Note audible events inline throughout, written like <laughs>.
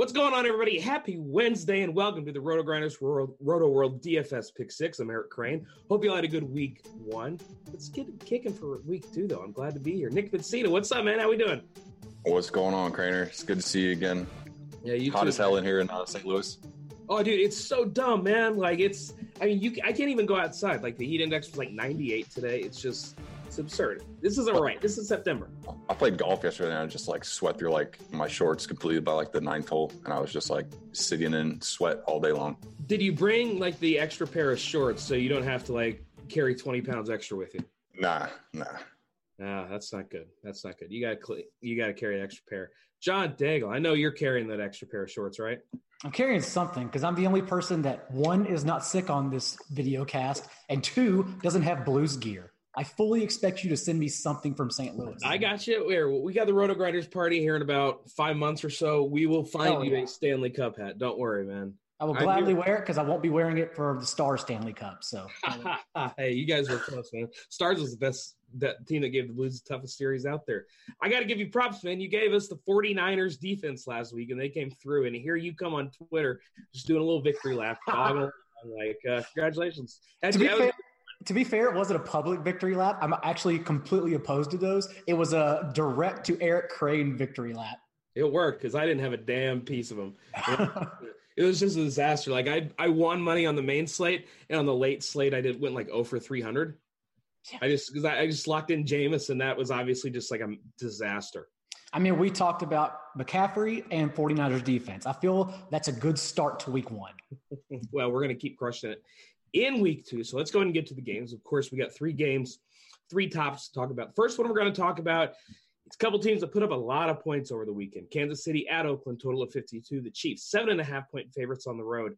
What's going on, everybody? Happy Wednesday and welcome to the Roto Grinders World, Roto World DFS Pick Six. I'm Eric Crane. Hope you all had a good week one. Let's get kicking for week two, though. I'm glad to be here. Nick Vincina, what's up, man? How we doing? What's going on, Craner? It's good to see you again. Yeah, you hot too, as hell in here in uh, St. Louis. Oh, dude, it's so dumb, man. Like, it's. I mean, you. I can't even go outside. Like, the heat index was like 98 today. It's just. It's absurd. This isn't right. This is September. I played golf yesterday and I just like sweat through like my shorts completely by like the ninth hole, and I was just like sitting in sweat all day long. Did you bring like the extra pair of shorts so you don't have to like carry 20 pounds extra with you? Nah, nah. Nah, that's not good. That's not good. You got to you got to carry an extra pair. John Daigle, I know you're carrying that extra pair of shorts, right? I'm carrying something because I'm the only person that one is not sick on this video cast and two doesn't have blues gear. I fully expect you to send me something from St. Louis. I got you. Where we got the Roto Grinders party here in about five months or so. We will find Oh, you yeah. a Stanley Cup hat. Don't worry, man. I will gladly wear it because I won't be wearing it for the Star Stanley Cup. So <laughs> hey, you guys were close, man. Stars was the best that team that gave the Blues the toughest series out there. I got to give you props, man. You gave us the 49ers defense last week, and they came through. And here you come on Twitter, just doing a little victory lap. Dog, <laughs> like, uh, congratulations. to be fair, to be fair, it wasn't a public victory lap. I'm actually completely opposed to those. It was a direct to Eric Crane victory lap. It worked because I didn't have a damn piece of them. <laughs> It was just a disaster. Like I, I won money on the main slate, and on the late slate, I did went like 0 for 300. I just because I, I just locked in Jameis, and that was obviously just like a disaster. I mean, we talked about McCaffrey and 49ers defense. I feel that's a good start to week one. <laughs> well, we're gonna keep crushing it in week two. So let's go ahead and get to the games. Of course, we got three games, three tops to talk about. First one we're going to talk about. It's a couple teams that put up a lot of points over the weekend. Kansas City at Oakland, total of 52. The Chiefs, seven and a half point favorites on the road.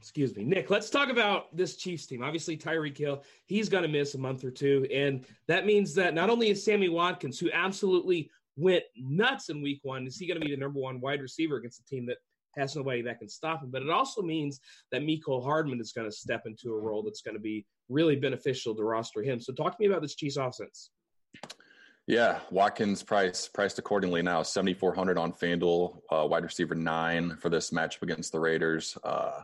Excuse me, Nick. Let's talk about this Chiefs team. Obviously, Tyreek Hill, he's going to miss a month or two. And that means that not only is Sammy Watkins, who absolutely went nuts in week one, is he going to be the number one wide receiver against a team that has nobody that can stop him. But it also means that Mecole Hardman is going to step into a role that's going to be really beneficial to roster him. So talk to me about this Chiefs offense. Yeah, Watkins price priced accordingly now, seventy four hundred on FanDuel, uh, wide receiver nine for this matchup against the Raiders. Uh,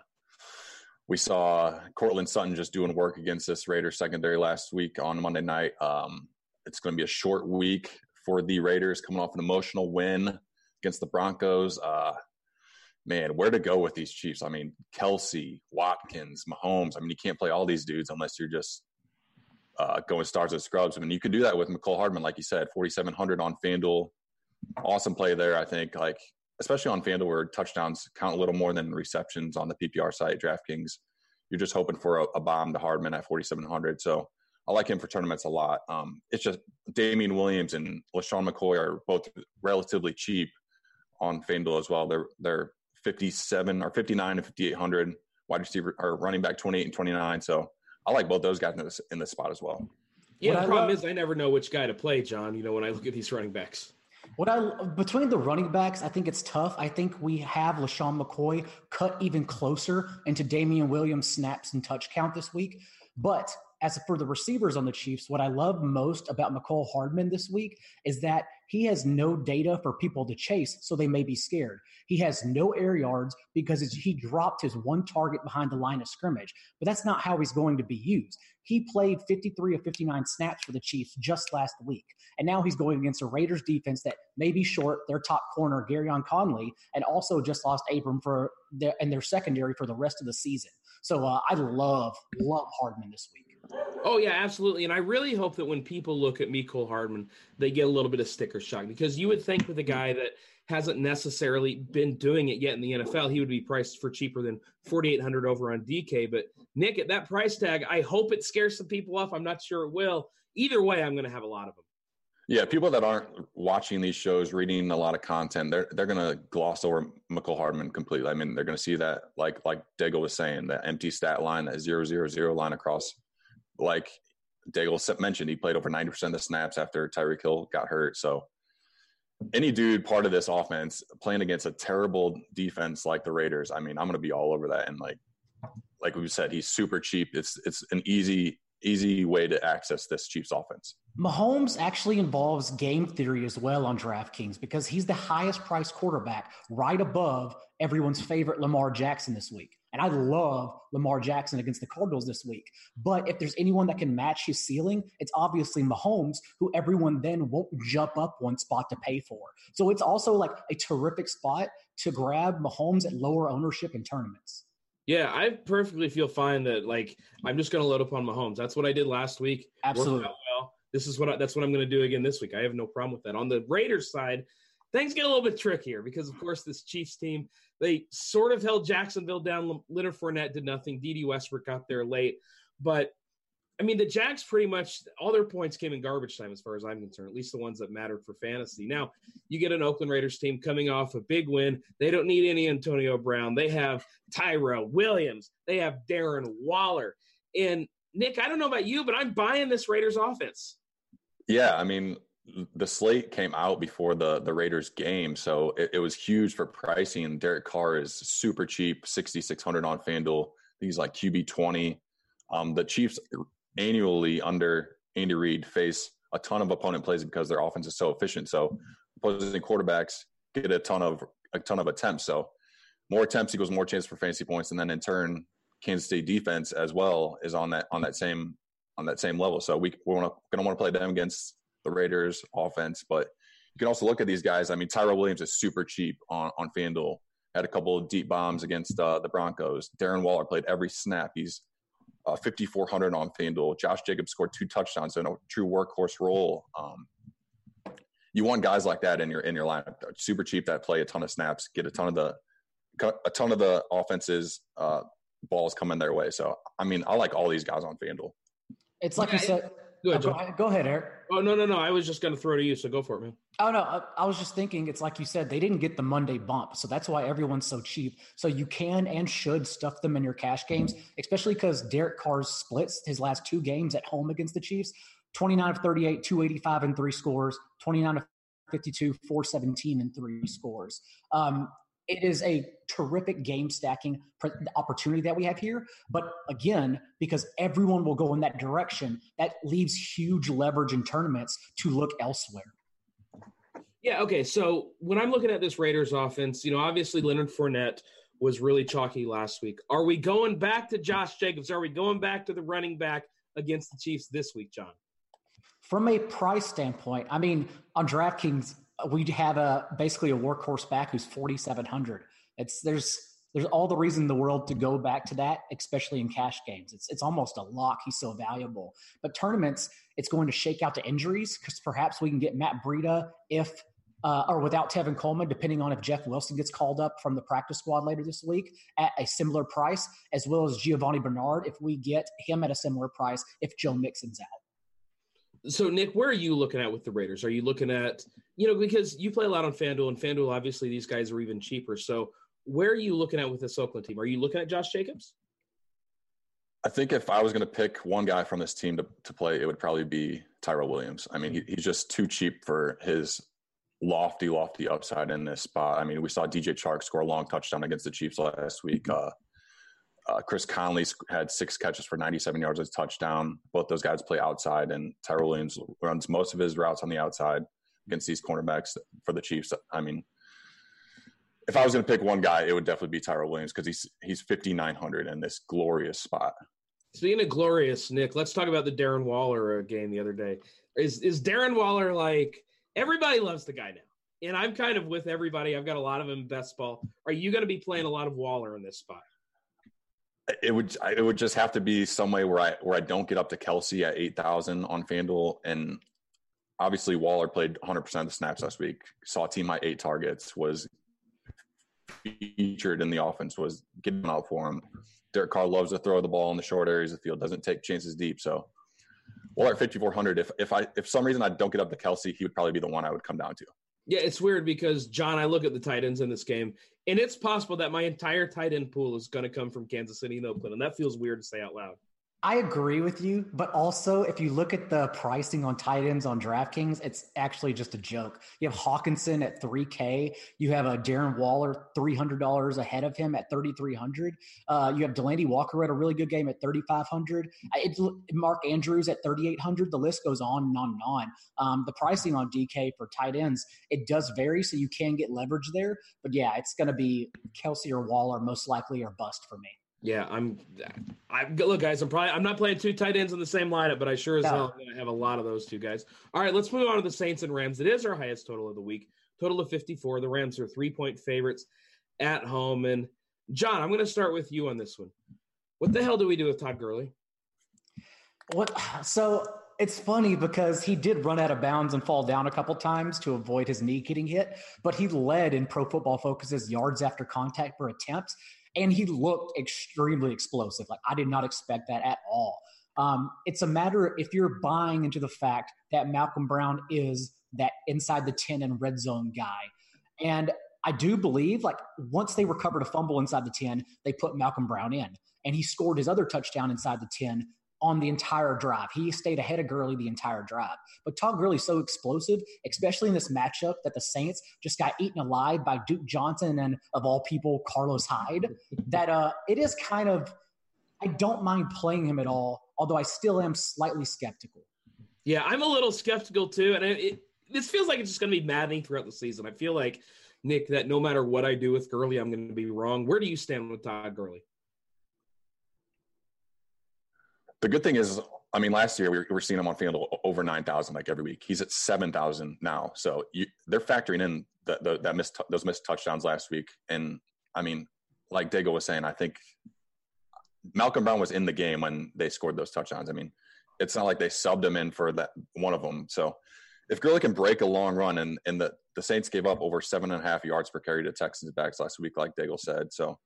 we saw Courtland Sutton just doing work against this Raiders secondary last week on Monday night. Um, it's going to be a short week for the Raiders, coming off an emotional win against the Broncos. Uh, man, where to go with these Chiefs? I mean, Kelce, Watkins, Mahomes. I mean, you can't play all these dudes unless you're just uh, going stars and scrubs. I mean, you could do that with Mecole Hardman, like you said, 4,700 on FanDuel. awesome play there. I think like especially on FanDuel where touchdowns count a little more than receptions on the PPR site, DraftKings. You're just hoping for a, a bomb to Hardman at 4,700. So I like him for tournaments a lot. Um, it's just Damien Williams and LeSean McCoy are both relatively cheap on FanDuel as well. They're they're 57 or 59 and 5800 wide receiver or running back 28 and 29. So I like both those guys in this in this spot as well. Yeah, what the problem love, is I never know which guy to play, John. You know, when I look at these running backs. What I between the running backs, I think it's tough. I think we have LeSean McCoy cut even closer into Damien Williams snaps and touch count this week. But as for the receivers on the Chiefs, what I love most about Mecole Hardman this week is that he has no data for people to chase, so they may be scared. He has no air yards because he dropped his one target behind the line of scrimmage, but that's not how he's going to be used. He played 53 of 59 snaps for the Chiefs just last week, and now he's going against a Raiders defense that may be short their top corner, Gareon Conley, and also just lost Abram for their, and their secondary for the rest of the season. So uh, I love, love Hardman this week. Oh yeah, absolutely. And I really hope that when people look at Mecole Hardman, they get a little bit of sticker shock because you would think with a guy that hasn't necessarily been doing it yet in the NFL, he would be priced for cheaper than 4800 over on DK, but Nick at that price tag, I hope it scares some people off. I'm not sure it will. Either way, I'm going to have a lot of them. Yeah, people that aren't watching these shows, reading a lot of content, they're they're gonna gloss over Michael Hardman completely. I mean, they're gonna see that like like Daigle was saying, that empty stat line, that zero zero zero line across like Daigle mentioned, he played over 90% of the snaps after Tyreek Hill got hurt. So any dude part of this offense playing against a terrible defense like the Raiders, I mean, I'm going to be all over that. And like, like we said, he's super cheap. It's, it's an easy, easy way to access this Chiefs offense. Mahomes actually involves game theory as well on DraftKings because he's the highest priced quarterback right above everyone's favorite Lamar Jackson this week. And I love Lamar Jackson against the Cardinals this week. But if there's anyone that can match his ceiling, it's obviously Mahomes, who everyone then won't jump up one spot to pay for. So it's also like a terrific spot to grab Mahomes at lower ownership in tournaments. Yeah, I perfectly feel fine that like I'm just going to load up on Mahomes. That's what I did last week. Absolutely. Well. This is what I, that's what I'm going to do again this week. I have no problem with that. On the Raiders side, things get a little bit trickier because, of course, this Chiefs team they sort of held Jacksonville down. Leonard Fournette did nothing. Dede Westbrook got there late, but I mean, the Jags pretty much all their points came in garbage time, as far as I'm concerned. At least the ones that mattered for fantasy. Now you get an Oakland Raiders team coming off a big win. They don't need any Antonio Brown. They have Tyrell Williams. They have Darren Waller. And Nick, I don't know about you, but I'm buying this Raiders offense. Yeah, I mean, the slate came out before the the Raiders game, so it, it was huge for pricing. Derek Carr is super cheap, sixty six hundred on FanDuel. He's like QB twenty. Um, the Chiefs annually under Andy Reid face a ton of opponent plays because their offense is so efficient. So opposing quarterbacks get a ton of a ton of attempts. So more attempts equals more chance for fantasy points, and then in turn, Kansas State defense as well is on that on that same on that same level. So we we're going to want to play them against the Raiders offense. But you can also look at these guys. I mean, Tyrell Williams is super cheap on, on FanDuel. Had a couple of deep bombs against uh, the Broncos. Darren Waller played every snap. He's uh, 5,400 on FanDuel. Josh Jacobs scored two touchdowns in a true workhorse role. Um, you want guys like that in your in your lineup. Super cheap that play a ton of snaps, get a ton of the a ton of the offenses uh, balls coming their way. So I mean, I like all these guys on FanDuel. It's like yeah, you said. Go ahead, oh, go, ahead, Eric. Oh no, no, no! I was just going to throw it to you, so go for it, man. Oh no, I, I, was just thinking. It's like you said, they didn't get the Monday bump, so that's why everyone's so cheap. So you can and should stuff them in your cash games, especially because Derek Carr's splits his last two games at home against the Chiefs: twenty-nine of thirty-eight, two eighty-five, and three scores. Twenty-nine of 52, 417, and three scores. Um, it is a terrific game stacking opportunity that we have here. But again, because everyone will go in that direction, that leaves huge leverage in tournaments to look elsewhere. Yeah. Okay. So when I'm looking at this Raiders offense, you know, obviously Leonard Fournette was really chalky last week. Are we going back to Josh Jacobs? Are we going back to the running back against the Chiefs this week, John? From a price standpoint, I mean, on DraftKings, we have a basically a workhorse back who's 4700 it's there's there's all the reason in the world to go back to that especially in cash games. It's it's almost a lock. He's so valuable. But tournaments it's going to shake out to injuries because perhaps we can get matt breida if uh, or without Tevin Coleman, depending on if Jeff Wilson gets called up from the practice squad later this week at a similar price, as well as Giovani Bernard if we get him at a similar price if Joe Mixon's out. So, Nick, where are you looking at with the Raiders? Are you looking at, you know, because you play a lot on FanDuel, and FanDuel, obviously, these guys are even cheaper. So, where are you looking at with this Oakland team? Are you looking at Josh Jacobs? I think if I was going to pick one guy from this team to, to play, it would probably be Tyrell Williams. I mean, he, he's just too cheap for his lofty, lofty upside in this spot. I mean, we saw DJ Chark score a long touchdown against the Chiefs last week. Uh, uh, Chris Conley had six catches for 97 yards as a touchdown. Both those guys play outside, and Tyrell Williams runs most of his routes on the outside against these cornerbacks for the Chiefs. I mean, if I was going to pick one guy, it would definitely be Tyrell Williams because he's he's 5900 in this glorious spot. Speaking of glorious, Nick, let's talk about the Darren Waller uh, game the other day. Is is Darren Waller like everybody loves the guy now? And I'm kind of with everybody. I've got a lot of him best ball. Are you going to be playing a lot of Waller in this spot? It would it would just have to be some way where I where I don't get up to Kelce at eight thousand on FanDuel, and obviously Waller played 100 percent of the snaps last week. Saw team at eight targets, was featured in the offense, was getting out for him. Derek Carr loves to throw the ball in the short areas of the field, doesn't take chances deep. So, well, at 5,400, if, if I, if some reason I don't get up to Kelce, he would probably be the one I would come down to. Yeah, it's weird because John, I look at the tight ends in this game, and it's possible that my entire tight end pool is going to come from Kansas City and Oakland, and that feels weird to say out loud. I agree with you, but also if you look at the pricing on tight ends on DraftKings, it's actually just a joke. You have Hockenson at 3K. You have a Darren Waller $300 ahead of him at 3,300. Uh, you have Delanie Walker at a really good game at 3,500. Mark Andrews at 3,800. The list goes on and on and on. Um, the pricing on DK for tight ends, it does vary, so you can get leverage there. But yeah, it's going to be Kelce or Waller most likely or bust for me. Yeah, I'm. I look, guys. I'm probably. I'm not playing two tight ends in the same lineup, but I sure as no. hell have a lot of those two guys. All right, let's move on to the Saints and Rams. It is our highest total of the week. Total of 54. The Rams are three point favorites at home. And John, I'm going to start with you on this one. What the hell do we do with Todd Gurley? What? So it's funny because he did run out of bounds and fall down a couple times to avoid his knee getting hit, but he led in Pro Football Focus's yards after contact per attempt and he looked extremely explosive. Like I did not expect that at all. Um, it's a matter if you're buying into the fact that Malcolm Brown is that inside the 10 and red zone guy. And I do believe like once they recovered a fumble inside the 10, they put Malcolm Brown in and he scored his other touchdown inside the 10 on the entire drive. He stayed ahead of Gurley the entire drive. But Todd Gurley's so explosive, especially in this matchup that the Saints just got eaten alive by Duke Johnson and of all people Carlos Hyde, <laughs> that uh it is kind of I don't mind playing him at all, although I still am slightly skeptical. Yeah, I'm a little skeptical too, and it, it this feels like it's just going to be maddening throughout the season. I feel like Nick that no matter what I do with Gurley, I'm going to be wrong. Where do you stand with Todd Gurley? The good thing is, I mean, last year we were, we were seeing him on FanDuel over 9,000 like every week. He's at 7,000 now. So you, they're factoring in the, the, that missed, those missed touchdowns last week. And I mean, like Dago was saying, I think Malcolm Brown was in the game when they scored those touchdowns. I mean, it's not like they subbed him in for that one of them. So if Gurley can break a long run and, and the, the Saints gave up over seven and a half yards per carry to Texans backs last week, like Daigle said. So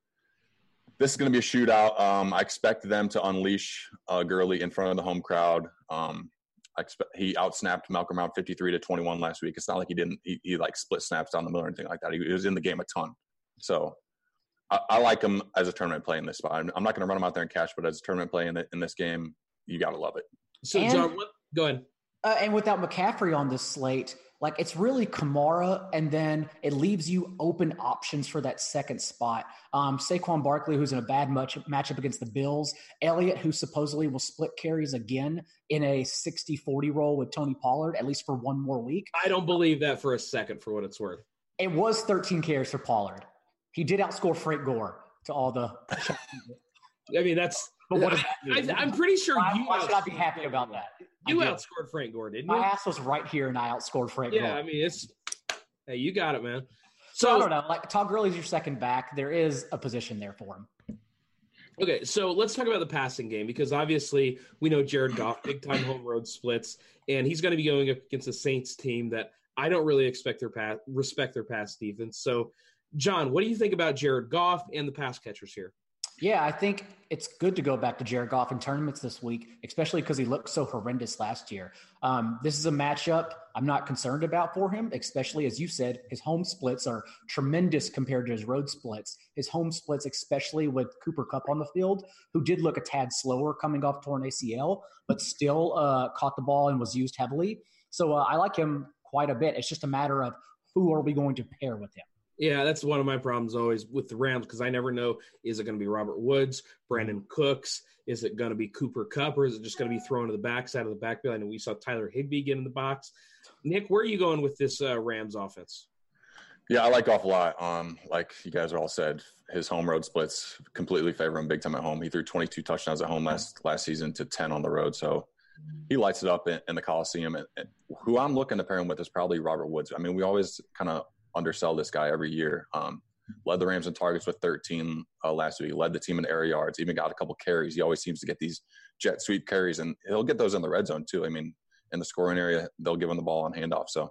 this is going to be a shootout. Um, I expect them to unleash uh, Gurley in front of the home crowd. Um, I expect he outsnapped Malcolm Brown 53 to 21 last week. It's not like he didn't he, he like split snaps down the middle or anything like that. He, he was in the game a ton. So I, I, like him as a tournament play in this spot. I'm, I'm not going to run him out there in cash, but as a tournament play in, the, in this game, you got to love it. So and, John, what, go ahead. Uh, and without McCaffrey on this slate, like it's really Kamara, and then it leaves you open options for that second spot. Um, Saquon Barkley, who's in a bad match, matchup against the Bills. Elliott, who supposedly will split carries again in a 60 40 role with Tony Pollard, at least for one more week. I don't believe that for a second, for what it's worth. It was 13 carries for Pollard. He did outscore Frank Gore to all the. <laughs> I mean, that's. But what I, am pretty sure why, you. Why should I be happy about that? You outscored Frank Gore, didn't you? My ass was right here, and I outscored Frank. Yeah, Gore. I mean it's. Hey, you got it, man. So, so I don't know. Like Todd Gurley's your second back. There is a position there for him. Okay, so let's talk about the passing game because obviously we know Jared Goff, big time home road splits, and he's going to be going up against a Saints team that I don't really expect their pass respect their pass defense. So, John, what do you think about Jared Goff and the pass catchers here? Yeah, I think it's good to go back to Jared Goff in tournaments this week, especially because he looked so horrendous last year. Um, this is a matchup I'm not concerned about for him, especially as you said, his home splits are tremendous compared to his road splits. His home splits, especially with Cooper Kupp on the field, who did look a tad slower coming off torn ACL, but still uh, caught the ball and was used heavily. So uh, I like him quite a bit. It's just a matter of who are we going to pair with him. Yeah, that's one of my problems always with the Rams because I never know is it going to be Robert Woods, Brandin Cooks, is it going to be Cooper Kupp, or is it just going to be thrown to the backside of the backfield? I know we saw Tyler Higbee get in the box. Nick, where are you going with this uh, Rams offense? Yeah, I like Goff a lot. Um, like you guys are all said, his home road splits completely favor him big time at home. He threw 22 touchdowns at home last last season to 10 on the road, so he lights it up in, in the Coliseum. And, and who I'm looking to pair him with is probably Robert Woods. I mean, we always kind of undersell this guy every year. Um, led the Rams in targets with 13 uh, last week. Led the team in air yards. Even got a couple carries. He always seems to get these jet sweep carries, and he'll get those in the red zone too. I mean, in the scoring area, they'll give him the ball on handoff. So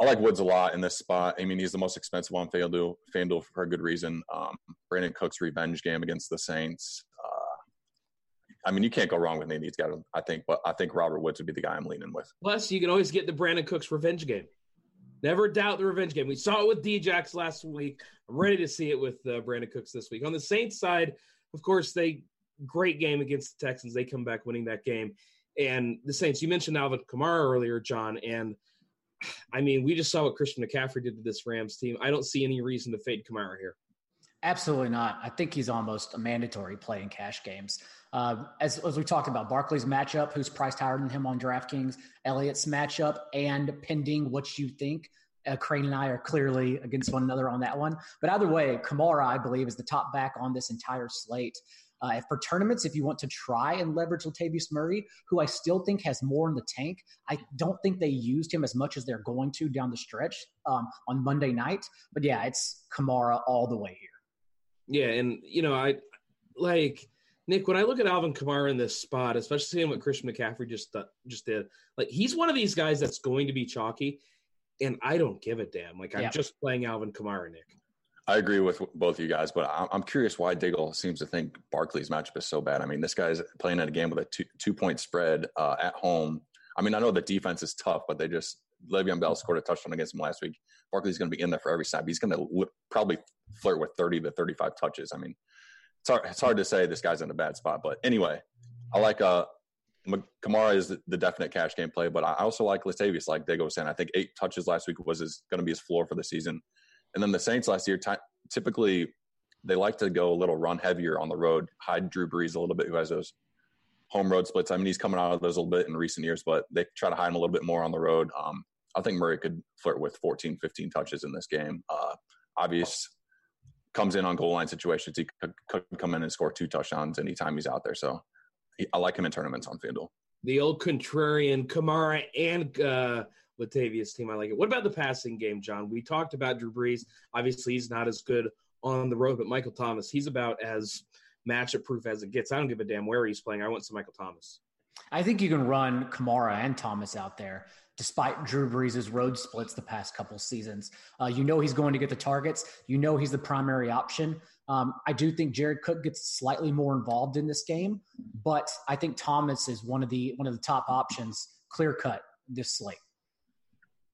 I like Woods a lot in this spot. I mean, he's the most expensive on FanDuel, FanDuel for a good reason. Um, Brandin Cook's revenge game against the Saints. Uh, I mean, you can't go wrong with any of these guys, I think, but I think Robert Woods would be the guy I'm leaning with. Plus, you can always get the Brandin Cooks revenge game. Never doubt the revenge game. We saw it with Djax last week. I'm ready to see it with uh, Brandin Cooks this week. On the Saints side, of course, they great game against the Texans. They come back winning that game. And the Saints, you mentioned Alvin Kamara earlier, John, and I mean, we just saw what Christian McCaffrey did to this Rams team. I don't see any reason to fade Kamara here. Absolutely not. I think he's almost a mandatory play in cash games. Uh, as, as we talked about, Barkley's matchup, who's priced higher than him on DraftKings, Elliott's matchup, and pending what you think. Uh, Crane and I are clearly against one another on that one. But either way, Kamara, I believe, is the top back on this entire slate. Uh, for tournaments, if you want to try and leverage Latavius Murray, who I still think has more in the tank, I don't think they used him as much as they're going to down the stretch um, on Monday night. But yeah, it's Kamara all the way here. Yeah, and you know, I like Nick when I look at Alvin Kamara in this spot, especially seeing what Christian McCaffrey just uh, just did. Like he's one of these guys that's going to be chalky, and I don't give a damn. Like I'm yeah. just playing Alvin Kamara, Nick. I agree with both of you guys, but I'm curious why Daigle seems to think Barkley's matchup is so bad. I mean, this guy's playing in a game with a two, two point spread uh, at home. I mean, I know the defense is tough, but they just Le'Veon Bell scored a touchdown against him last week. Barkley's going to be in there for every snap. He's going to probably flirt with 30 to 35 touches. I mean, it's hard, it's hard to say this guy's in a bad spot, but anyway, I like uh Kamara is the definite cash game play, but I also like Latavius, like Daigle was saying. I think eight touches last week was going to be his floor for the season. And then the Saints last year, typically they like to go a little run heavier on the road, hide Drew Brees a little bit, who has those home road splits. I mean, he's coming out of those a little bit in recent years, but they try to hide him a little bit more on the road. Um, I think Murray could flirt with 14, 15 touches in this game. Uh, obvious comes in on goal line situations. He could, could, come in and score two touchdowns anytime he's out there. So he, I like him in tournaments on FanDuel. The old contrarian Kamara and uh, Latavius team. I like it. What about the passing game, John? We talked about Drew Brees. Obviously, he's not as good on the road, but Michael Thomas, he's about as matchup proof as it gets. I don't give a damn where he's playing. I want some Michael Thomas. I think you can run Kamara and Thomas out there, despite Drew Brees' road splits the past couple seasons. Uh, you know he's going to get the targets. You know he's the primary option. Um, I do think Jared Cook gets slightly more involved in this game, but I think Thomas is one of the one of the top options, clear cut this slate.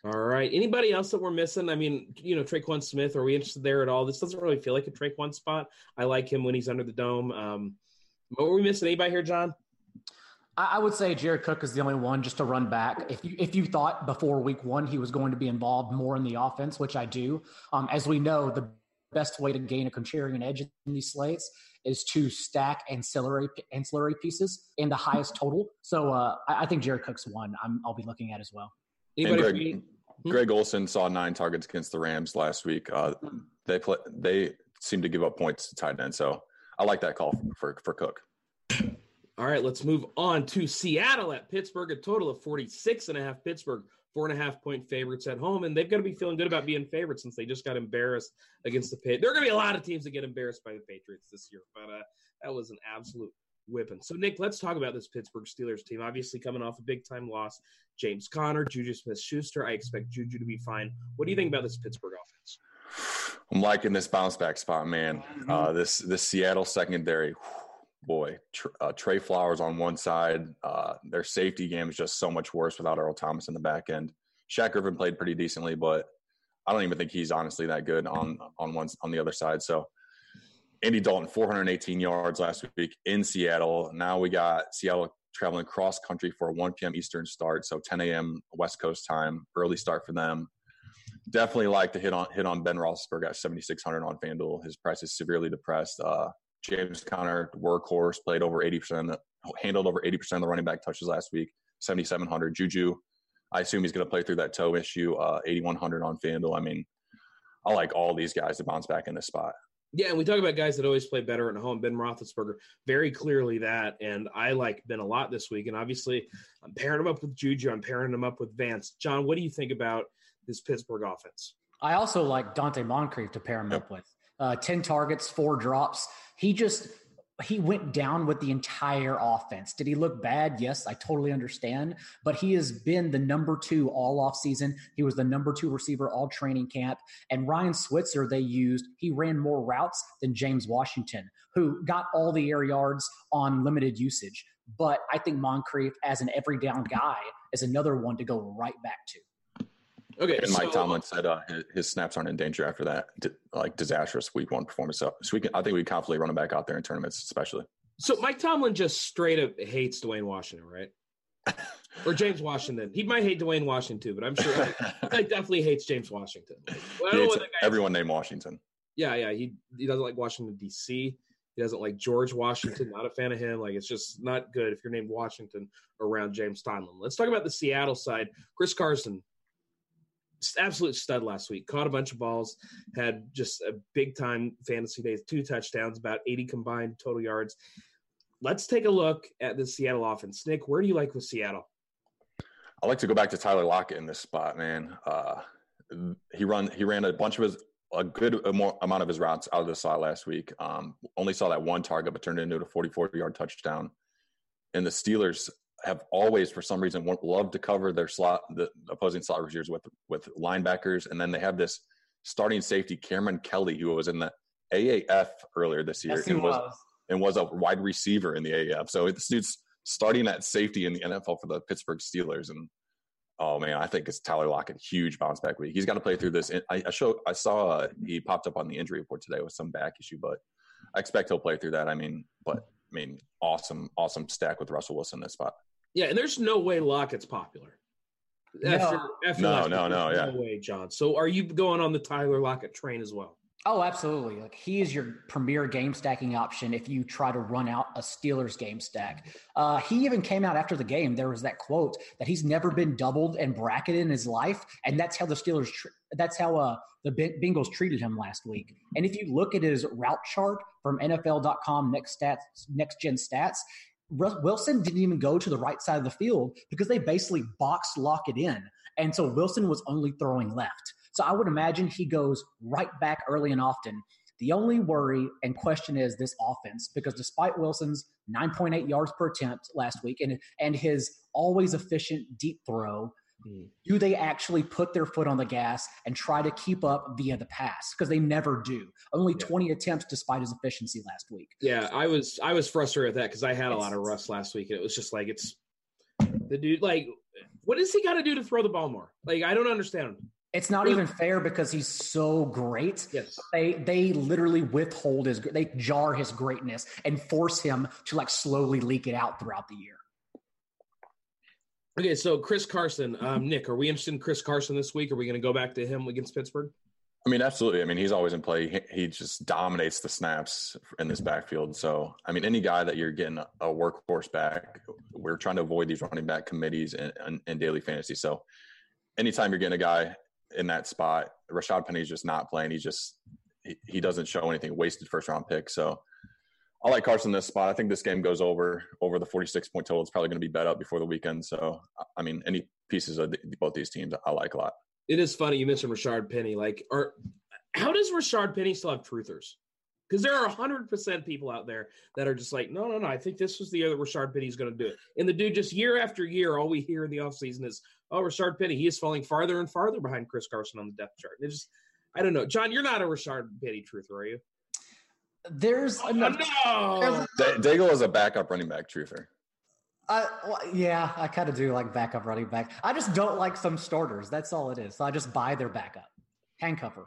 All right. Anybody else that we're missing? I mean, you know, Tre'Quan Smith, are we interested there at all? This doesn't really feel like a Tre'Quan spot. I like him when he's under the dome. Um, what were we missing? Anybody here, John? I would say Jared Cook is the only one just to run back. If you if you thought before week one he was going to be involved more in the offense, which I do, um, as we know, the best way to gain a contrarian edge in these slates is to stack ancillary ancillary pieces in the highest total. So uh, I, I, think Jared Cook's one. i will be looking at as well. Anybody Hmm? Greg Olsen saw nine targets against the Rams last week. Uh, they play, they seem to give up points to tight end, so I like that call for for Cook. All right, let's move on to Seattle at Pittsburgh. A total of 46 and a half. Pittsburgh, four and a half point favorites at home. And they've got to be feeling good about being favorites since they just got embarrassed against the Pit. There are going to be a lot of teams that get embarrassed by the Patriots this year, but uh, that was an absolute whipping. So, Nick, let's talk about this Pittsburgh Steelers team. Obviously, coming off a big time loss, James Conner, Juju Smith Schuster. I expect Juju to be fine. What do you think about this Pittsburgh offense? I'm liking this bounce back spot, man. Uh, this this Seattle secondary, boy, uh, Tre Flowers on one side. Uh, their safety game is just so much worse without Earl Thomas in the back end. Shaq Griffin played pretty decently, but I don't even think he's honestly that good on on one on the other side. So Andy Dalton, 418 yards last week in Seattle. Now we got Seattle traveling cross country for a 1 p.m. Eastern start, so 10 a.m. West Coast time, early start for them. Definitely like to hit on hit on Ben Roethlisberger at 7,600 on FanDuel. His price is severely depressed. Uh, James Conner, workhorse, played over 80%, handled over 80% of the running back touches last week, 7,700. Juju, I assume he's going to play through that toe issue, uh, 8,100 on FanDuel. I mean, I like all these guys to bounce back in this spot. Yeah, and we talk about guys that always play better at home. Ben Roethlisberger, very clearly that, and I like Ben a lot this week. And obviously, I'm pairing him up with Juju. I'm pairing him up with Vance. John, what do you think about this Pittsburgh offense? I also like Donte Moncrief to pair him yep. up with. Uh, Ten targets, four drops. He just he went down with the entire offense. Did he look bad? Yes, I totally understand. But he has been the number two all off season. He was the number two receiver all training camp. And Ryan Switzer, they used, he ran more routes than James Washington, who got all the air yards on limited usage. But I think Moncrief, as an every down guy, is another one to go right back to. Okay. And Mike so, Tomlin said uh, his, his, snaps aren't in danger after that, like disastrous week one performance. So, so we can, I think we can confidently run him back out there in tournaments, especially. So Mike Tomlin just straight up hates Dwayne Washington, right? or James Washington. He might hate Dwayne Washington too, but I'm sure he definitely hates James Washington. Well, hates everyone named Washington. Yeah, yeah. He he doesn't like Washington D.C. He doesn't like George Washington. Not a fan of him. Like it's just not good if you're named Washington around James Tomlin. Let's talk about the Seattle side. Chris Carson absolute stud last week. Caught a bunch of balls, had just a big time fantasy day, two touchdowns, about 80 combined total yards. Let's take a look at the Seattle offense. Nick, where do you like with Seattle? I like to go back to Tyler Lockett in this spot, man. Uh, he run he ran a bunch of his a good amount of his routes out of the slot last week. Um, only saw that one target, but turned it into a 44 yard touchdown. And the Steelers have always, for some reason, loved to cover their slot, the opposing slot receivers with with linebackers, and then they have this starting safety Kameron Kelly, who was in the AAF earlier this year, yes, and was, was, and was a wide receiver in the AAF. So this dude's starting at safety in the NFL for the Pittsburgh Steelers, and oh man, I think it's Tyler Lockett huge bounce back week. He's got to play through this. I, I show I saw uh, he popped up on the injury report today with some back issue, but I expect he'll play through that. I mean, but I mean, awesome, awesome stack with Russell Wilson in this spot. Yeah, and there's no way Lockett's popular. After, no, after no, no, no, yeah. No way, John. So are you going on the Tyler Lockett train as well? Oh, absolutely. Like he is your premier game stacking option if you try to run out a Steelers game stack. Uh, he even came out after the game. There was that quote that he's never been doubled and bracketed in his life, and that's how the Steelers. Tr- that's how uh, the Bengals treated him last week. And if you look at his route chart from NFL.com next stats, next gen stats, Wilson didn't even go to the right side of the field because they basically boxed Lockett in. And so Wilson was only throwing left. So I would imagine he goes right back early and often. The only worry and question is this offense, because despite Wilson's 9.8 yards per attempt last week and, and his always efficient deep throw, Mm. Do they actually put their foot on the gas and try to keep up via the pass? Because they never do. Only yeah. 20 attempts despite his efficiency last week. Yeah, I was I was frustrated with that because I had a lot of rust last week and it was just like it's the dude like what does he got to do to throw the ball more? Like I don't understand. It's not even fair because he's so great. Yes. They they literally withhold his they jar his greatness and force him to like slowly leak it out throughout the year. Okay, so Chris Carson, um, Nick, are we interested in Chris Carson this week? Are we going to go back to him against Pittsburgh? I mean, absolutely. I mean, he's always in play. He, he, just dominates the snaps in this backfield. So, I mean, any guy that you're getting a workhorse back, we're trying to avoid these running back committees and, and, daily fantasy. So, anytime you're getting a guy in that spot, Rashaad Penny's just not playing. He just he, he doesn't show anything. Wasted first round pick. So, I like Carson this spot. I think this game goes over over the 46 point total. It's probably going to be bet up before the weekend. So, I mean, any pieces of the, both these teams, I like a lot. It is funny you mentioned Rashaad Penny. Like, are how does Rashaad Penny still have truthers? Because there are 100% people out there that are just like, no, no, no, I think this was the year that Rashard Penny's going to do it. And the dude just year after year, all we hear in the offseason is, oh, Rashard Penny, he is falling farther and farther behind Chris Carson on the depth chart. It just, I don't know. John, you're not a Rashard Penny truther, are you? There's oh, enough. No. Daigle is a backup running back truther. Uh, well, yeah, I kind of do like backup running back. I just don't like some starters. That's all it is. So I just buy their backup. Handcuffer.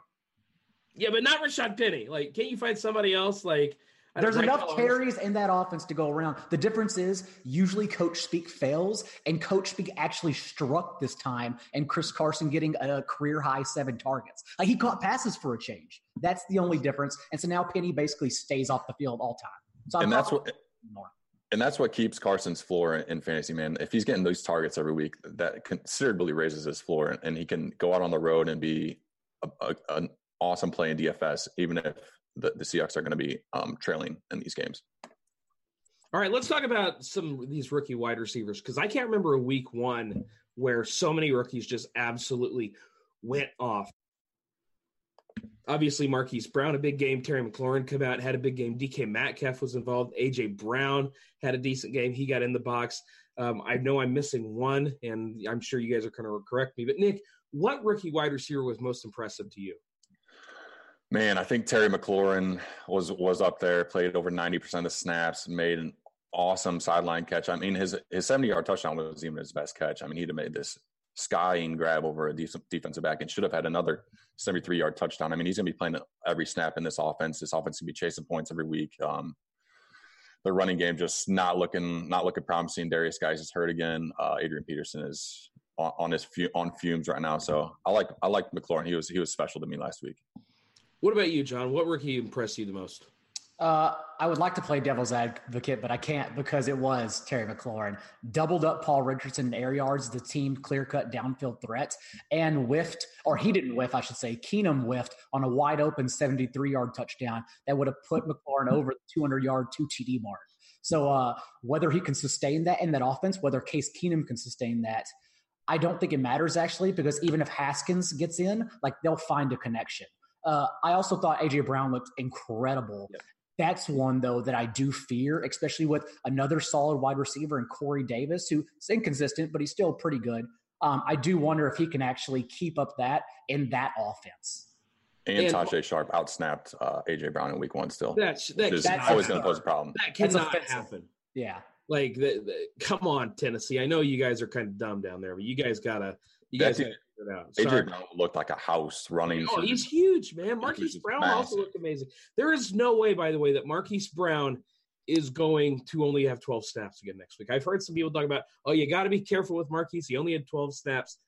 Yeah, but not Rashaad Penny. Like, can't you find somebody else? Like, there's enough carries in that offense to go around. The difference is usually coach speak fails, and coach speak actually struck this time, and Chris Carson getting a career high seven targets. Like he caught passes for a change. That's the only difference. And so now Penny basically stays off the field all time. So and that's what. More. And that's what keeps Carson's floor in fantasy, man. If he's getting those targets every week, that considerably raises his floor, and he can go out on the road and be a, a, an awesome play in DFS, even if the, the Seahawks are going to be um, trailing in these games. All right, let's talk about some of these rookie wide receivers because I can't remember a week one where so many rookies just absolutely went off. Obviously, Marquise Brown, a big game. Terry McLaurin come out, had a big game. DK Metcalf was involved. AJ Brown had a decent game. He got in the box. Um, I know I'm missing one, and I'm sure you guys are going to correct me. But Nick, what rookie wide receiver was most impressive to you? Man, I think Terry McLaurin was was up there. Played over ninety percent of snaps. Made an awesome sideline catch. I mean, his his seventy yard touchdown was even his best catch. I mean, he'd have made this skying grab over a defensive back and should have had another seventy three yard touchdown. I mean, he's going to be playing every snap in this offense. This offense to be chasing points every week. Um, the running game just not looking not looking promising. Derrius Guice is hurt again. Uh, Adrian Peterson is on, on his on fumes right now. So I like I like McLaurin. He was he was special to me last week. What about you, John? What rookie impressed you the most? Uh, I would like to play devil's advocate, but I can't because it was Terry McLaurin. Doubled up Paul Richardson in air yards, the team clear cut downfield threat, and whiffed, or he didn't whiff, I should say. Keenum whiffed on a wide open 73 yard touchdown that would have put McLaurin over the 200 yard 2 TD mark. So uh, whether he can sustain that in that offense, whether Case Keenum can sustain that, I don't think it matters actually because even if Haskins gets in, like they'll find a connection. Uh, I also thought AJ Brown looked incredible. Yep. That's one though that I do fear, especially with another solid wide receiver and Corey Davis, who's inconsistent, but he's still pretty good. Um, I do wonder if he can actually keep up that in that offense. And, and Tajae Sharpe outsnapped uh, AJ Brown in Week One. Still, that's that's always going to pose a problem. That cannot happen. Yeah, like the, the, come on, Tennessee. I know you guys are kind of dumb down there, but you guys gotta you guys gotta it out. AJ Brown looked like a house running. Oh, he's huge, man. Marquise Brown massive. also looked amazing. There is no way, by the way, that Marquise Brown is going to only have 12 snaps again next week. I've heard some people talk about, oh, you got to be careful with Marquise. He only had 12 snaps.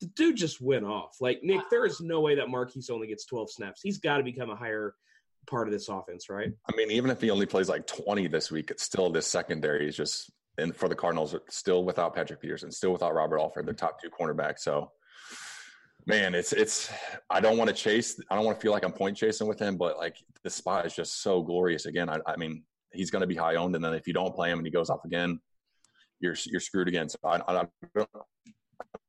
The dude just went off. Like, Nick, there is no way that Marquise only gets 12 snaps. He's got to become a higher part of this offense, right? I mean, even if he only plays like 20 this week, it's still this secondary is just, and for the Cardinals, still without Patrick Peterson, still without Robert Alford, the top two cornerbacks. So, man, it's it's. I don't want to chase. I don't want to feel like I'm point chasing with him, but like the spot is just so glorious. Again, I, I mean, he's going to be high owned, and then if you don't play him and he goes off again, you're you're screwed again. So I, I, don't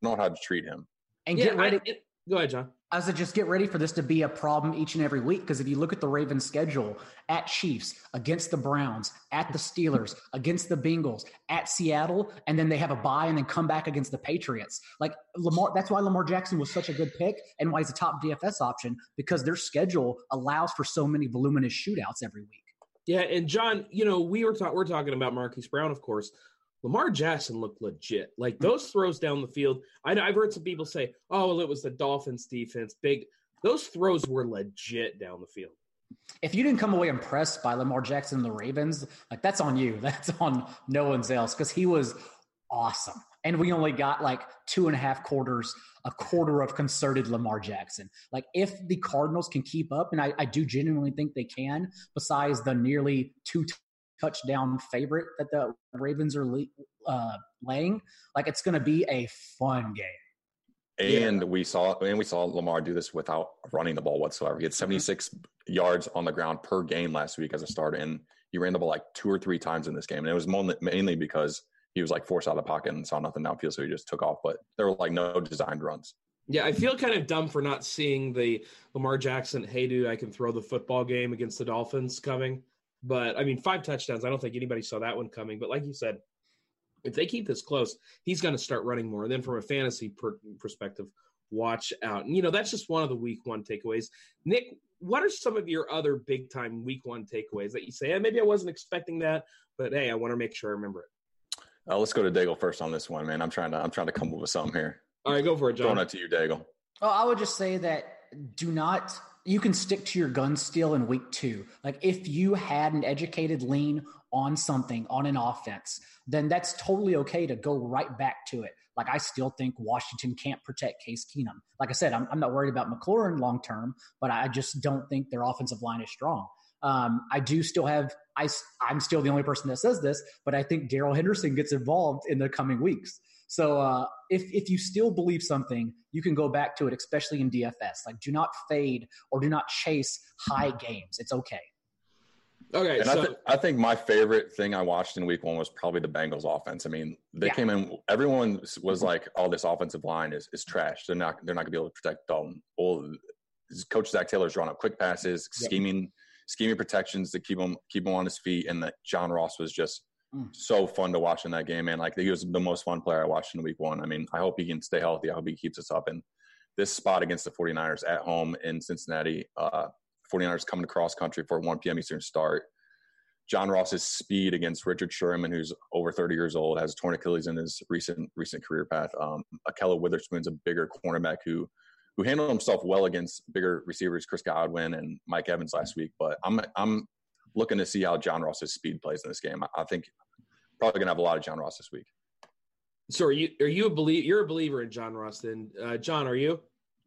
know how to treat him. And yeah, get ready. I, it, Go ahead, John. I said, just get ready for this to be a problem each and every week. Because if you look at the Ravens' schedule at Chiefs, against the Browns, at the Steelers, against the Bengals, at Seattle, and then they have a bye and then come back against the Patriots. Like Lamar, that's why Lamar Jackson was such a good pick and why he's a top DFS option because their schedule allows for so many voluminous shootouts every week. Yeah, and John, you know, we were ta- we're talking about Marquise Brown, of course. Lamar Jackson looked legit. Like hmm. those throws down the field. I, have heard some people say, "Oh, well, it was the Dolphins' defense." Big. Those throws were legit down the field. If you didn't come away impressed by Lamar Jackson and the Ravens, like that's on you. <laughs> That's on no one's else because he was awesome. And we only got like two and a half quarters, a quarter of concerted Lamar Jackson. Like if the Cardinals can keep up, and I, I do genuinely think they can, besides the nearly two touchdown favorite that the Ravens are uh, laying. Like it's going to be a fun game. And yeah. we saw and we saw Lamar do this without running the ball whatsoever. He had mm-hmm. 76 mm-hmm. yards on the ground per game last week as a starter, and he ran the ball like two or three times in this game. And it was mainly because he was like forced out of the pocket and saw nothing downfield, so he just took off. But there were like no designed runs. Yeah, I feel kind of dumb for not seeing the Lamar Jackson, hey, dude, I can throw the football game against the Dolphins coming. But I mean, five touchdowns. I don't think anybody saw that one coming. But like you said, if they keep this close, he's going to start running more. And then from a fantasy per- perspective, watch out. And, you know, that's just one of the week one takeaways. Nick, what are some of your other big time week one takeaways that you say, hey, maybe I wasn't expecting that, but hey, I want to make sure I remember it? Uh, let's go to Daigle first on this one, man. I'm trying to I'm trying to come up with something here. All right, go for it, John. Throwing it to you, Daigle. Oh, I would just say that do not you can stick to your gun still in week two. Like if you had an educated lean on something on an offense, then that's totally okay to go right back to it. Like I still think Washington can't protect Case Keenum. Like I said, I'm, I'm not worried about McLaurin long term, but I just don't think their offensive line is strong. Um, I do still have I I'm still the only person that says this, but I think Darrell Henderson gets involved in the coming weeks. So uh, if if you still believe something, you can go back to it, especially in DFS. Like, do not fade or do not chase high games. It's okay. Okay, and so I, th- I think my favorite thing I watched in Week One was probably the Bengals offense. I mean, they Yeah. came in. Everyone was like, "Oh, this offensive line is is trash. They're not they're not gonna be able to protect Dalton." Well, Coach Zac Taylor's drawing up quick passes, Yep. scheming scheming protections to keep him keep him on his feet, and that John Ross was just Mm. so fun to watch in that game, man. Like he was the most fun player I watched in Week One. I mean, I hope he can stay healthy. I hope he keeps us up. And this spot against the 49ers at home in Cincinnati, uh, 49ers coming across country for a 1 p.m. Eastern start. John Ross's speed against Richard Sherman, who's over 30 years old, has torn Achilles in his recent recent career path. Um, Ahkello Witherspoon's a bigger cornerback who who handled himself well against bigger receivers, Chris Godwin and Mike Evans last week. But I'm I'm looking to see how John Ross's speed plays in this game. I, I think probably gonna have a lot of John Ross this week. so are you are you a believe you're a believer in John Ross then? Uh, John, are you?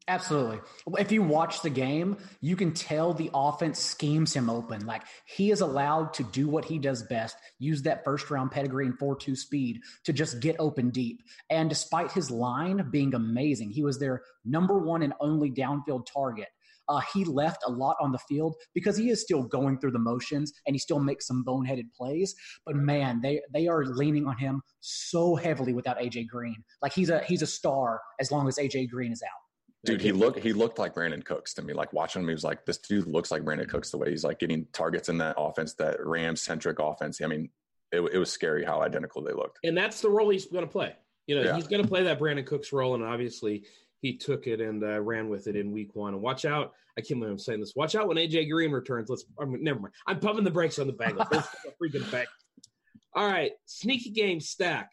Absolutely. If you watch the game, you can tell the offense schemes him open. Like he is allowed to do what he does best, use that first round pedigree and 4 2 speed to just get open deep. And despite his line being amazing, he was their number one and only downfield target. Uh, he left a lot on the field because he is still going through the motions and he still makes some boneheaded plays. But man, they they are leaning on him so heavily without AJ Green. Like he's a he's a star as long as AJ Green is out. Dude, he looked he looked like Brandin Cooks to me. Like watching him, he was like, this dude looks like Brandin Cooks the way he's like getting targets in that offense, that Ram centric offense. I mean, it, it was scary how identical they looked. And that's the role he's going to play. You know, Yeah. he's going to play that Brandin Cooks role, and obviously he took it and uh, ran with it in Week One. And watch out! I can't believe I'm saying this. Watch out when AJ Green returns. Let's. I mean, never mind. I'm pumping the brakes on the Bengals. Freaking back. All right, sneaky game stack.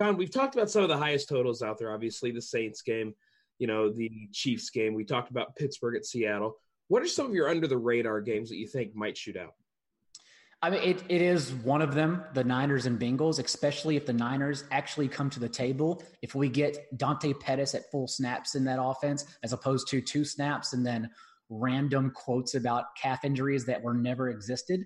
John, we've talked about some of the highest totals out there. Obviously, the Saints game, you know, the Chiefs game. We talked about Pittsburgh at Seattle. What are some of your under the radar games that you think might shoot out? I mean, it, it is one of them, the Niners and Bengals, especially if the Niners actually come to the table. If we get Dante Pettis at full snaps in that offense, as opposed to two snaps and then random quotes about calf injuries that were never existed,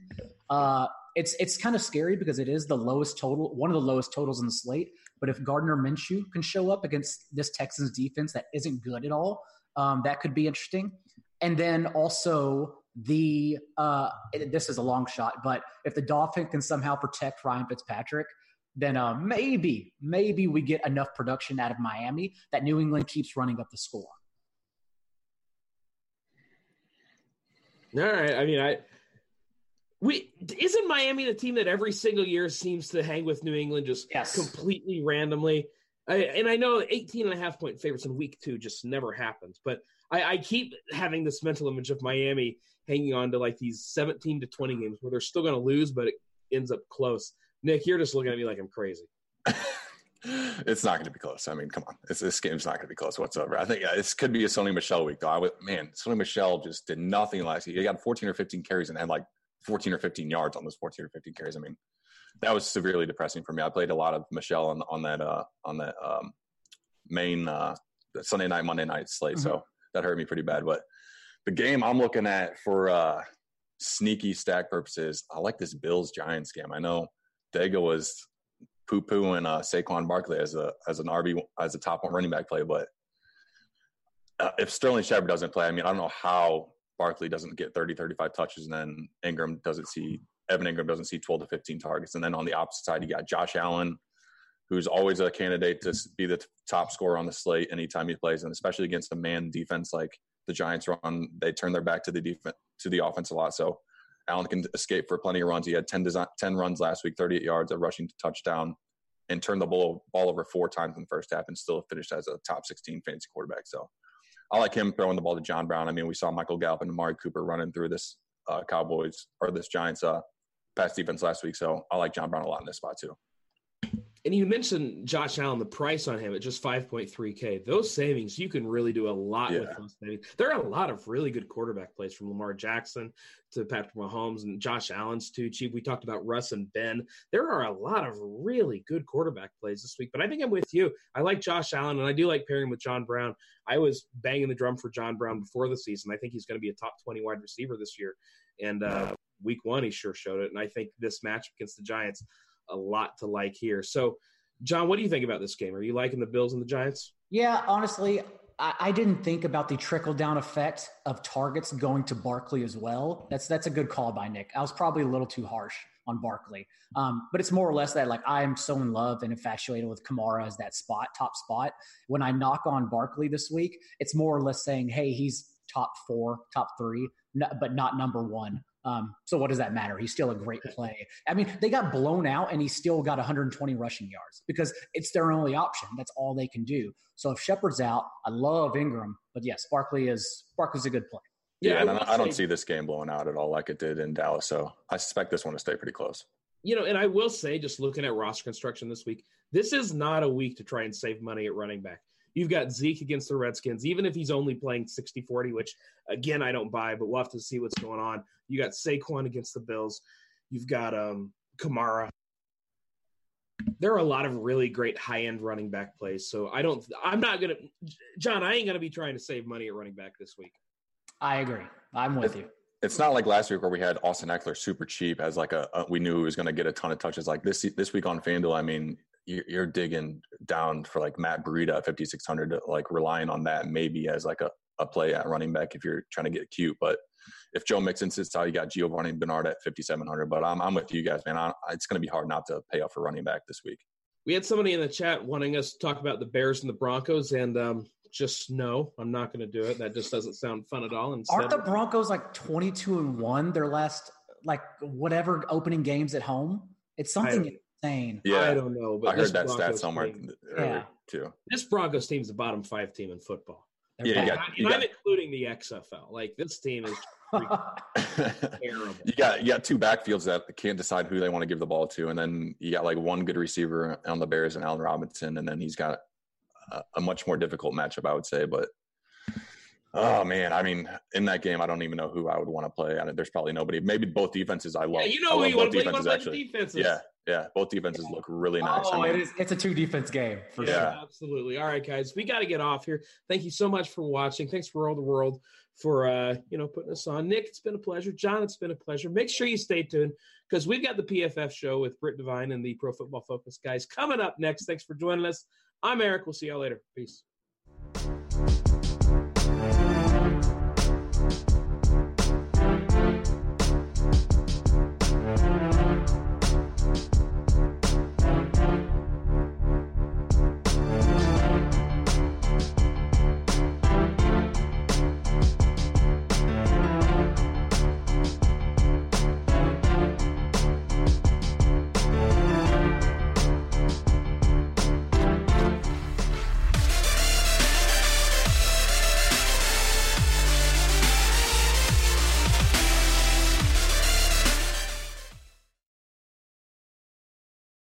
uh, it's it's kind of scary because it is the lowest total, one of the lowest totals in the slate. But if Gardner Minshew can show up against this Texans defense that isn't good at all, um, that could be interesting. And then also the uh, this is a long shot, but if the Dolphins can somehow protect Ryan Fitzpatrick, then uh, maybe maybe we get enough production out of Miami that New England keeps running up the score. All right. I mean, I we isn't Miami the team that every single year seems to hang with New England just Yes. completely randomly. I, and I know 18 and a half point favorites in week two just never happens, but I, I keep having this mental image of Miami hanging on to like these 17 to 20 games where they're still going to lose, but it ends up close. Nick, you're just looking at me like I'm crazy. <laughs> it's not going to be close. I mean, come on, it's, this game's not going to be close whatsoever. I think yeah, this could be a Sony Michel week, though. I would, man, Sony Michel just did nothing last year. He got 14 or 15 carries and had like 14 or 15 yards on those 14 or 15 carries. I mean, that was severely depressing for me. I played a lot of Michel on on that uh, on that um, main uh, Sunday night, Monday night slate, so that hurt me pretty bad. But the game I'm looking at for uh, sneaky stack purposes, I like this Bills Giants game. I know Daigle was poo pooing uh, Saquon Barkley as a as an RB as a top one running back play, but uh, if Sterling Shepard doesn't play, I mean, I don't know how Barkley doesn't get 30, 35 touches, and then Engram doesn't see Evan Engram doesn't see 12 to 15 targets, and then on the opposite side, you got Josh Allen, who's always a candidate to be the top scorer on the slate anytime he plays, and especially against a man defense like the Giants run. They turn their back to the defense to the offense a lot. So Allen can escape for plenty of runs. He had 10, design, 10 runs last week, 38 yards, a rushing touchdown, and turned the ball, ball over four times in the first half and still finished as a top 16 fantasy quarterback. So I like him throwing the ball to John Brown. I mean, we saw Michael Gallup and Amari Cooper running through this uh, Cowboys or this Giants uh, pass defense last week. So I like John Brown a lot in this spot too. And you mentioned Josh Allen, the price on him at just 5.3K. Those savings, you can really do a lot yeah. with those savings. There are a lot of really good quarterback plays from Lamar Jackson to Patrick Mahomes and Josh Allen's too cheap. We talked about Russ and Ben. There are a lot of really good quarterback plays this week. But I think I'm with you. I like Josh Allen and I do like pairing with John Brown. I was banging the drum for John Brown before the season. I think he's going to be a top 20 wide receiver this year. And uh, week one, he sure showed it. And I think this match against the Giants – a lot to like here. So, John, what do you think about this game? Are you liking the Bills and the Giants? Yeah, honestly, I, didn't think about the trickle down effect of targets going to Barkley as well. That's that's a good call by Nick. I was probably a little too harsh on Barkley, um, but it's more or less that like I am so in love and infatuated with Kamara as that spot, top spot. When I knock on Barkley this week, it's more or less saying, hey, he's top four, top three, but not number one. Um, so what does that matter? He's still a great play. I mean, they got blown out and he still got 120 rushing yards because it's their only option. That's all they can do. So if Shepard's out, I love Engram, but yes, Barkley is Barkley's a good play. Yeah, yeah and I, I don't see this game blowing out at all like it did in Dallas. So I suspect this one to stay pretty close. You know, and I will say, just looking at roster construction this week, this is not a week to try and save money at running back. You've got Zeke against the Redskins, even if he's only playing 60 40, which again, I don't buy, but we'll have to see what's going on. You got Saquon against the Bills. You've got um, Kamara. There are a lot of really great high end running back plays. So I don't, I'm not going to, John, I ain't going to be trying to save money at running back this week. I agree. I'm with you it's not like last week where we had Austin Ekeler super cheap as like a, a we knew he was going to get a ton of touches. Like this this week on FanDuel, I mean, you're digging down for like Matt Breida at 5600 like relying on that maybe as like a, a play at running back if you're trying to get cute but if Joe Mixon sits out you got Giovani Bernard at 5700 but I'm, I'm with you guys man. I, it's going to be hard not to pay off for running back this week. We had somebody in the chat wanting us to talk about the Bears and the Broncos and um, just no I'm not going to do it. That just doesn't sound fun at all Instead, aren't the Broncos like 22 and 1 their last like whatever opening games at home? It's something insane. Yeah, I don't know, but I heard that Broncos stat somewhere team, yeah. too. This Broncos team is the bottom five team in football. yeah, you got, you and got, I'm including the XFL. Like this team is <laughs> terrible. You got you got two backfields that can't decide who they want to give the ball to, and then you got like one good receiver on the Bears and Allen Robinson, and then he's got a, a much more difficult matchup, I would say. But Oh man, I mean, in that game, I don't even know who I would want to play. I mean, there's probably nobody. Maybe both defenses. I love. Yeah, you know who you want to play. Defenses, actually. defenses. Yeah, yeah. Both defenses look really nice. Oh, I mean, it is. It's a two defense game for yeah. sure. Absolutely. All right, guys, we got to get off here. Thank you so much for watching. Thanks for all the world for uh, you know putting us on. Nick, it's been a pleasure. John, it's been a pleasure. Make sure you stay tuned because we've got the PFF show with Britt Devine and the Pro Football Focus guys coming up next. Thanks for joining us. I'm Eric. We'll see y'all later. Peace.